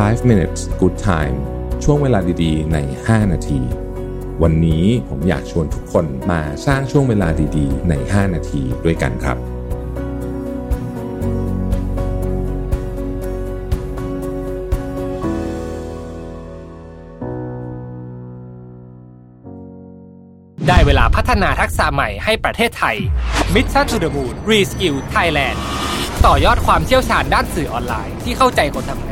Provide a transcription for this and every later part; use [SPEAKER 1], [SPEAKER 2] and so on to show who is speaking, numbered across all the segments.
[SPEAKER 1] 5 minutes good time ช่วงเวลาดีๆ ใน 5 นาที วันนี้ผมอยากชวนทุกคนมาสร้างช่วงเวลาดีๆ ใน 5 นาทีด้วยกันครับ
[SPEAKER 2] ได้เวลาพัฒนาทักษะใหม่ให้ประเทศไทย Mission to the Moon Reskill Thailand ต่อยอดความเชี่ยวชาญด้านสื่อออนไลน์ที่เข้าใจคนทำงาน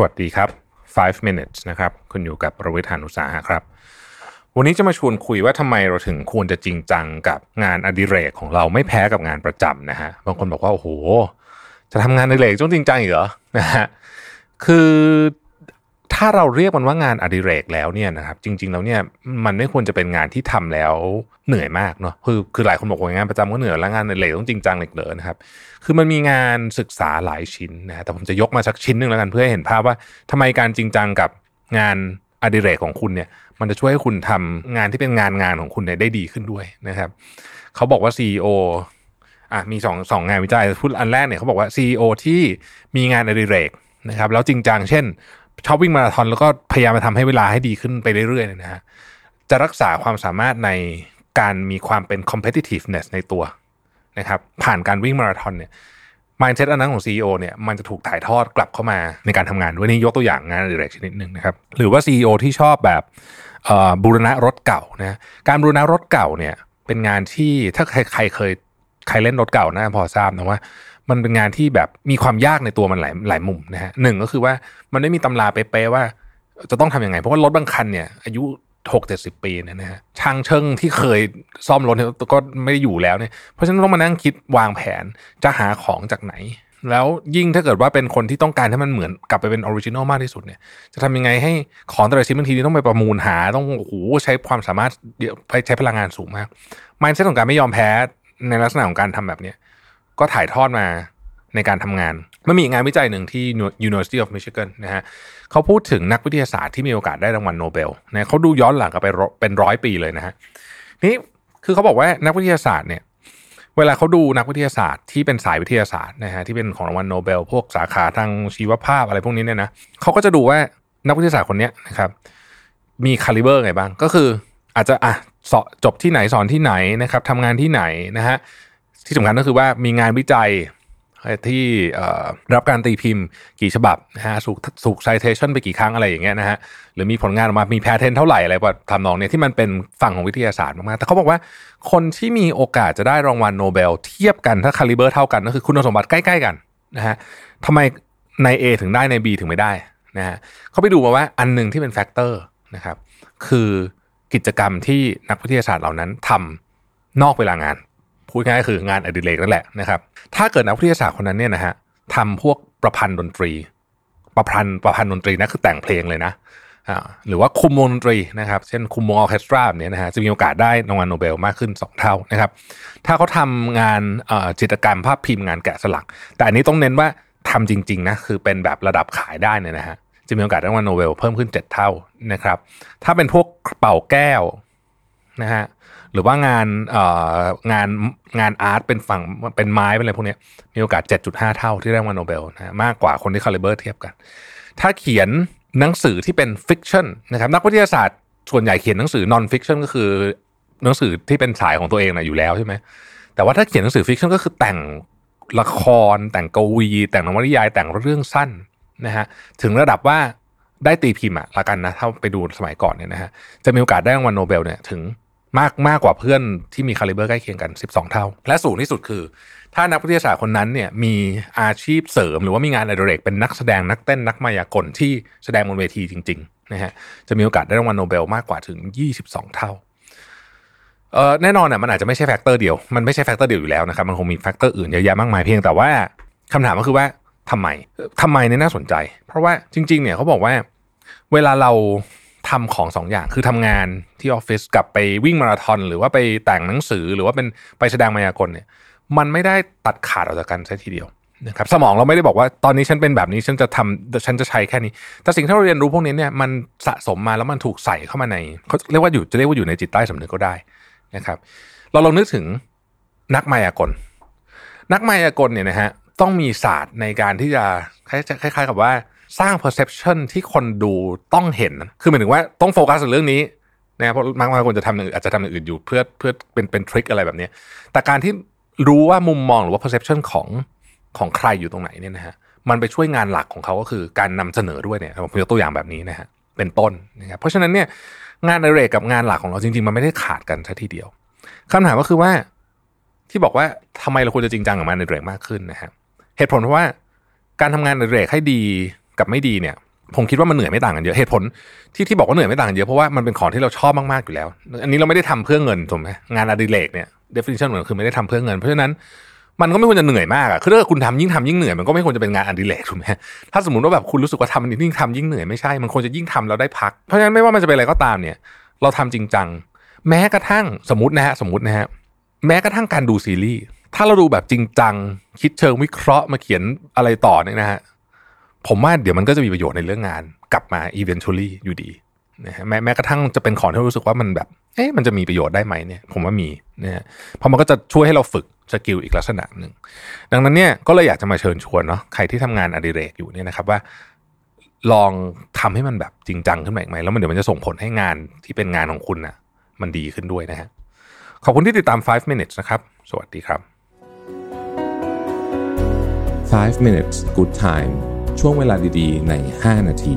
[SPEAKER 3] สวัสดีครับ 5 minutes นะครับ คุณอยู่กับประวิทยานุสาหะครับ วันนี้จะมาชวนคุยว่าทำไมเราถึงควรจะจริงจังกับงานอดิเรกของเราไม่แพ้กับงานประจำนะฮะ บางคนบอกว่า โอ้โห จะทำงานอดิเรกต้องจริงจังเหรอ นะฮะ คือ ถ้าเราเรียกมันว่างานอดิเรกแล้วเนี่ยนะครับจริง ๆ แล้วเนี่ยมันไม่ควรจะเป็นงานที่ทำแล้วเหนื่อยมากเนาะคือคือหลายคนบอกว่างานประจำก็เหนื่อยแล้วงานอดิเรกต้องจริงจังเหลยเหรอนะครับคือมันมีงานศึกษาหลายชิ้นนะฮะแต่ผมจะยกมาสักชิ้นหนึ่งแล้วกันเพื่อให้เห็นภาพว่าทำไมการจริงจังกับงานอดิเรกของคุณเนี่ยมันจะช่วยให้คุณทำงานที่เป็นงานงานของคุณเนี่ยได้ดีขึ้นด้วยนะครับเขาบอกว่า CEO อะมีสองสองงานวิจัยพูดอันแรกเนี่ยเขาบอกว่า CEO ที่มีงานอดิเรกนะครับแล้วจริงจังเช่น ชอบวิ่งมาราธอนแล้วก็พยายามมาทำให้เวลาให้ดีขึ้นไปเรื่อยๆเนี่ยนะฮะจะรักษาความสามารถในการมีความเป็น competitiveness ในตัวนะครับผ่านการวิ่งมาราธอนเนี่ย mindset อันนั้นของ CEO เนี่ยมันจะถูกถ่ายทอดกลับเข้ามาในการทำงานด้วยนี่ยกตัวอย่างงานอดิเรชนิดหนึ่งนะครับหรือว่า CEO ที่ชอบแบบบูรณะรถเก่านะการบูรณะรถเก่าเนี่ยเป็นงานที่ถ้าใครเคยใครเล่นรถเก่านะพอทราบนะว่า มันเป็นงานที่แบบมีความยากในตัวมันหลายหลายมุมนะฮะหนึ่งก็คือว่ามันไม่มีตำราเป๊ะๆว่า จะต้องทำยังไง เพราะว่ารถบางคันเนี่ย อายุหกเจ็ดสิบปีเนี่ยนะฮะช่างเชิงที่เคยซ่อมรถเนี่ยก็ไม่ได้อยู่แล้วเนี่ยเพราะฉะนั้นต้องมานั่งคิดวางแผนจะหาของจากไหน แล้วยิ่งถ้าเกิดว่าเป็นคนที่ต้องการให้มันเหมือนกลับไปเป็น original มากที่สุดเนี่ยจะทำยังไงให้ของแต่ละชิ้นบางทีต้องไปประมูลหาต้องโอ้โหใช้ความสามารถไปใช้พลังงานสูงมาก mindset ของการไม่ยอมแพ้ในลักษณะของการทำแบบเนี้ย ก็ถ่ายทอดมาในการทำงานมันมีงานวิจัยหนึ่งที่ University of Michigan นะฮะเขาพูดถึงนักวิทยาศาสตร์ที่มีโอกาสได้รางวัลโนเบลนะเขาดูย้อนหลังกันไปเป็นร้อยปีเลยนะฮะนี่คือเขาบอกว่านักวิทยาศาสตร์เนี่ย เวลาเขาดูนักวิทยาศาสตร์ที่เป็นสายวิทยาศาสตร์นะฮะที่เป็นของรางวัลโนเบล พวกสาขาทางชีวภาพอะไรพวกนี้เนี่ยนะเขาก็จะดูว่านักวิทยาศาสตร์คนนี้นะครับมี caliber ไงบ้างก็คืออาจจะอะสอจบที่ไหนสอนที่ไหนนะครับทำงานที่ไหนนะฮะ ที่สำคัญก็คือว่ามีงานวิจัยที่รับการตีพิมพ์กี่ฉบับนะฮะถูกถูก citation ไปกี่ครั้งอะไรอย่างเงี้ยนะฮะหรือมีผลงานออกมา มี patent เท่าไหร่อะไรแบบทำนองเนี้ยที่มันเป็นฝั่งของวิทยาศาสตร์มากๆแต่เขาบอกว่าคนที่มีโอกาสจะได้รางวัลโนเบล เทียบกันถ้า caliber เท่ากันก็คือคุณสมบัติใกล้ๆกันนะฮะทำไมใน A ถึงได้นาย B ถึงไม่ได้นะฮะเขาไปดูมาว่าอันหนึ่งที่เป็น factor นะครับคือกิจกรรมที่นักวิทยาศาสตร์เหล่านั้นทำนอกเวลางาน พูดง่ายคืองานอดิเรกนั่นแหละนะครับถ้าเกิดนักวิทยาศาสตร์คนนั้นเนี่ยนะฮะทำพวกประพันธ์ดนตรี ประพันธ์ประพันธ์ดนตรีนะคือแต่งเพลงเลยนะหรือว่าคุมวงดนตรีนะครับ เช่นคุมวงออเคสตราเนี่ยนะฮะจะมีโอกาสได้รางวัลโนเบลมากขึ้น 2 เท่านะครับ ถ้าเขาทำงานจิตรกรรมภาพพิมพ์งานแกะสลัก แต่อันนี้ต้องเน้นว่าทำจริงๆนะคือเป็นแบบระดับขายได้เนี่ยนะฮะจะมีโอกาสได้รางวัลโนเบลเพิ่มขึ้น 7 เท่านะครับ ถ้าเป็นพวกเป่าแก้วนะฮะ หรือว่างานเอ่องานงาน art เป็นฝั่งเป็นไม้เป็นอะไรพวกนี้มีโอกาส 7.5 เท่าที่ได้รางวัลโนเบลนะมากกว่าคนที่ caliber เทียบกัน ถ้าเขียนหนังสือที่เป็น fiction นะครับนักวิทยาศาสตร์ส่วนใหญ่เขียนหนังสือ non-fiction ก็คือหนังสือที่เป็นสายของตัวเองนะอยู่แล้วใช่ไหมแต่ว่าถ้าเขียนหนังสือ fiction ก็คือแต่งละคร แต่งกวี แต่งนวนิยายแต่งเรื่องสั้นนะฮะถึงระดับว่าได้ตีพิมพ์อะละกันนะถ้าไปดูสมัยก่อนเนี่ยนะฮะจะมีโอกาสได้รางวัลโนเบลเนี่ยถึง มากมากกว่าเพื่อนที่มี caliber ใกล้เคียงกัน 12 เท่า และสูงที่สุดคือ ถ้านักวิทยาศาสตร์คนนั้นเนี่ยมีอาชีพเสริม หรือว่ามีงานอดิเรกเป็นนักแสดงนักเต้นนักมายากลที่แสดงบนเวทีจริงๆนะฮะจะมีโอกาสได้รางวัลโนเบลมากกว่าถึง 22 เท่าเออแน่นอนอะมันอาจจะไม่ใช่ factor เดียวมันไม่ใช่ factor เดียวอยู่แล้วนะครับมันคงมี factor อื่นเยอะแยะมากมายเพียงแต่ว่าคำถามก็คือว่าทำไมทำไมเนี่ยน่าสนใจ เพราะว่าจริง ๆ เนี่ยเขาบอกว่า เวลาเรา ทำของสองอย่างคือทำงานที่ออฟฟิศกับไปวิ่งมาราธอนหรือว่าไปแต่งหนังสือหรือว่าเป็นไปแสดงมายากลเนี่ย มันไม่ได้ตัดขาดออกจากกันใช่ทีเดียวนะครับสมองเราไม่ได้บอกว่าตอนนี้ฉันเป็นแบบนี้ฉันจะทำฉันจะใช้แค่นี้ แต่สิ่งที่เราเรียนรู้พวกนี้เนี่ยมันสะสมมาแล้วมันถูกใส่เข้ามาในเขาเรียกว่าอยู่จะเรียกว่าอยู่ในจิตใต้สำนึกก็ได้นะครับ เราลองนึกถึงนักมายากล นักมายากลเนี่ยนะฮะต้องมีศาสตร์ในการที่จะคล้ายๆกับว่า สร้าง perception ที่คนดูต้องเห็น คือหมายถึงว่าต้องโฟกัสเรื่องนี้นะเพราะบางคนจะทำอย่างอาจจะทำอย่างอื่นอยู่เพื่อเพื่อเป็นเป็นทริคอะไรแบบนี้แต่การที่รู้ว่ามุมมองหรือว่า perception ของของใครอยู่ตรงไหนเนี่ยนะฮะมันไปช่วยงานหลักของเขาก็คือการนำเสนอด้วยเนี่ยผมยกตัวอย่างแบบนี้นะฮะเป็นต้นนะครับเพราะฉะนั้นเนี่ยงานในเรกกับงานหลักของเราจริงๆ มันไม่ได้ขาดกันซะทีเดียวคำถามก็คือว่าที่บอกว่าทำไมเราควรจะจริงจังกับงานในเรกมากขึ้นนะฮะเหตุผลเพราะว่าการทำงานในเรกให้ดี กับไม่ดีเนี่ยผมคิดว่ามันเหนื่อยไม่ต่างกันเยอะเหตุผลที่ที่บอกว่าเหนื่อยไม่ต่างกันเยอะเพราะว่ามันเป็นของที่เราชอบมากๆอยู่แล้ว อันนี้เราไม่ได้ทำเพื่อเงินถูกไหมงานอดิเรกเนี่ย definition เหมือนคือไม่ได้ทำเพื่อเงิน เพราะฉะนั้นมันก็ไม่ควรจะเหนื่อยมากอะคือถ้าคุณทำยิ่งทำยิ่งเหนื่อยมันก็ไม่ควรจะเป็นงานอดิเรกถูกไหมถ้าสมมติว่าแบบคุณรู้สึกว่าทำยิ่งทำยิ่งเหนื่อยไม่ใช่ มันควรจะยิ่งทำแล้วได้พัก เพราะฉะนั้นไม่ว่ามันจะเป็นอะไรก็ตามเนี่ย เราทำจริงจังแม้กระทั่งสมมตินะฮะสมมตินะฮะแม้กระทั่งการดูซีรีส์ถ้าเราดูแบบจริงจังคิดเชิงวิเคราะห์มาเขียนอะไรต่อเนี่ยนะฮะ ผมว่าเดี๋ยวมันก็จะมีประโยชน์ในเรื่องงานกลับมา eventually อยู่ดีนะฮะแม้แม้กระทั่งจะเป็นของที่รู้สึกว่ามันแบบ เอ๊ะมันจะมีประโยชน์ได้ไหมเนี่ย ผมว่ามีนะฮะเพราะมันก็จะช่วยให้เราฝึกสกิลอีกลักษณะหนึ่ง ดังนั้นเนี่ยก็เลยอยากจะมาเชิญชวนเนาะใครที่ทำงานอดิเรกอยู่เนี่ยนะครับว่า ลองทำให้มันแบบจริงจังขึ้นมาอีกไหมแล้วมันเดี๋ยวมันจะส่งผลให้งานที่เป็นงานของคุณนะ่ะ มันดีขึ้นด้วยนะฮะขอบคุณที่ติดตาม 5 minutes นะครับ สวัสดีครับ
[SPEAKER 1] 5 minutes good time ช่วงเวลาดีๆ ใน 5 นาที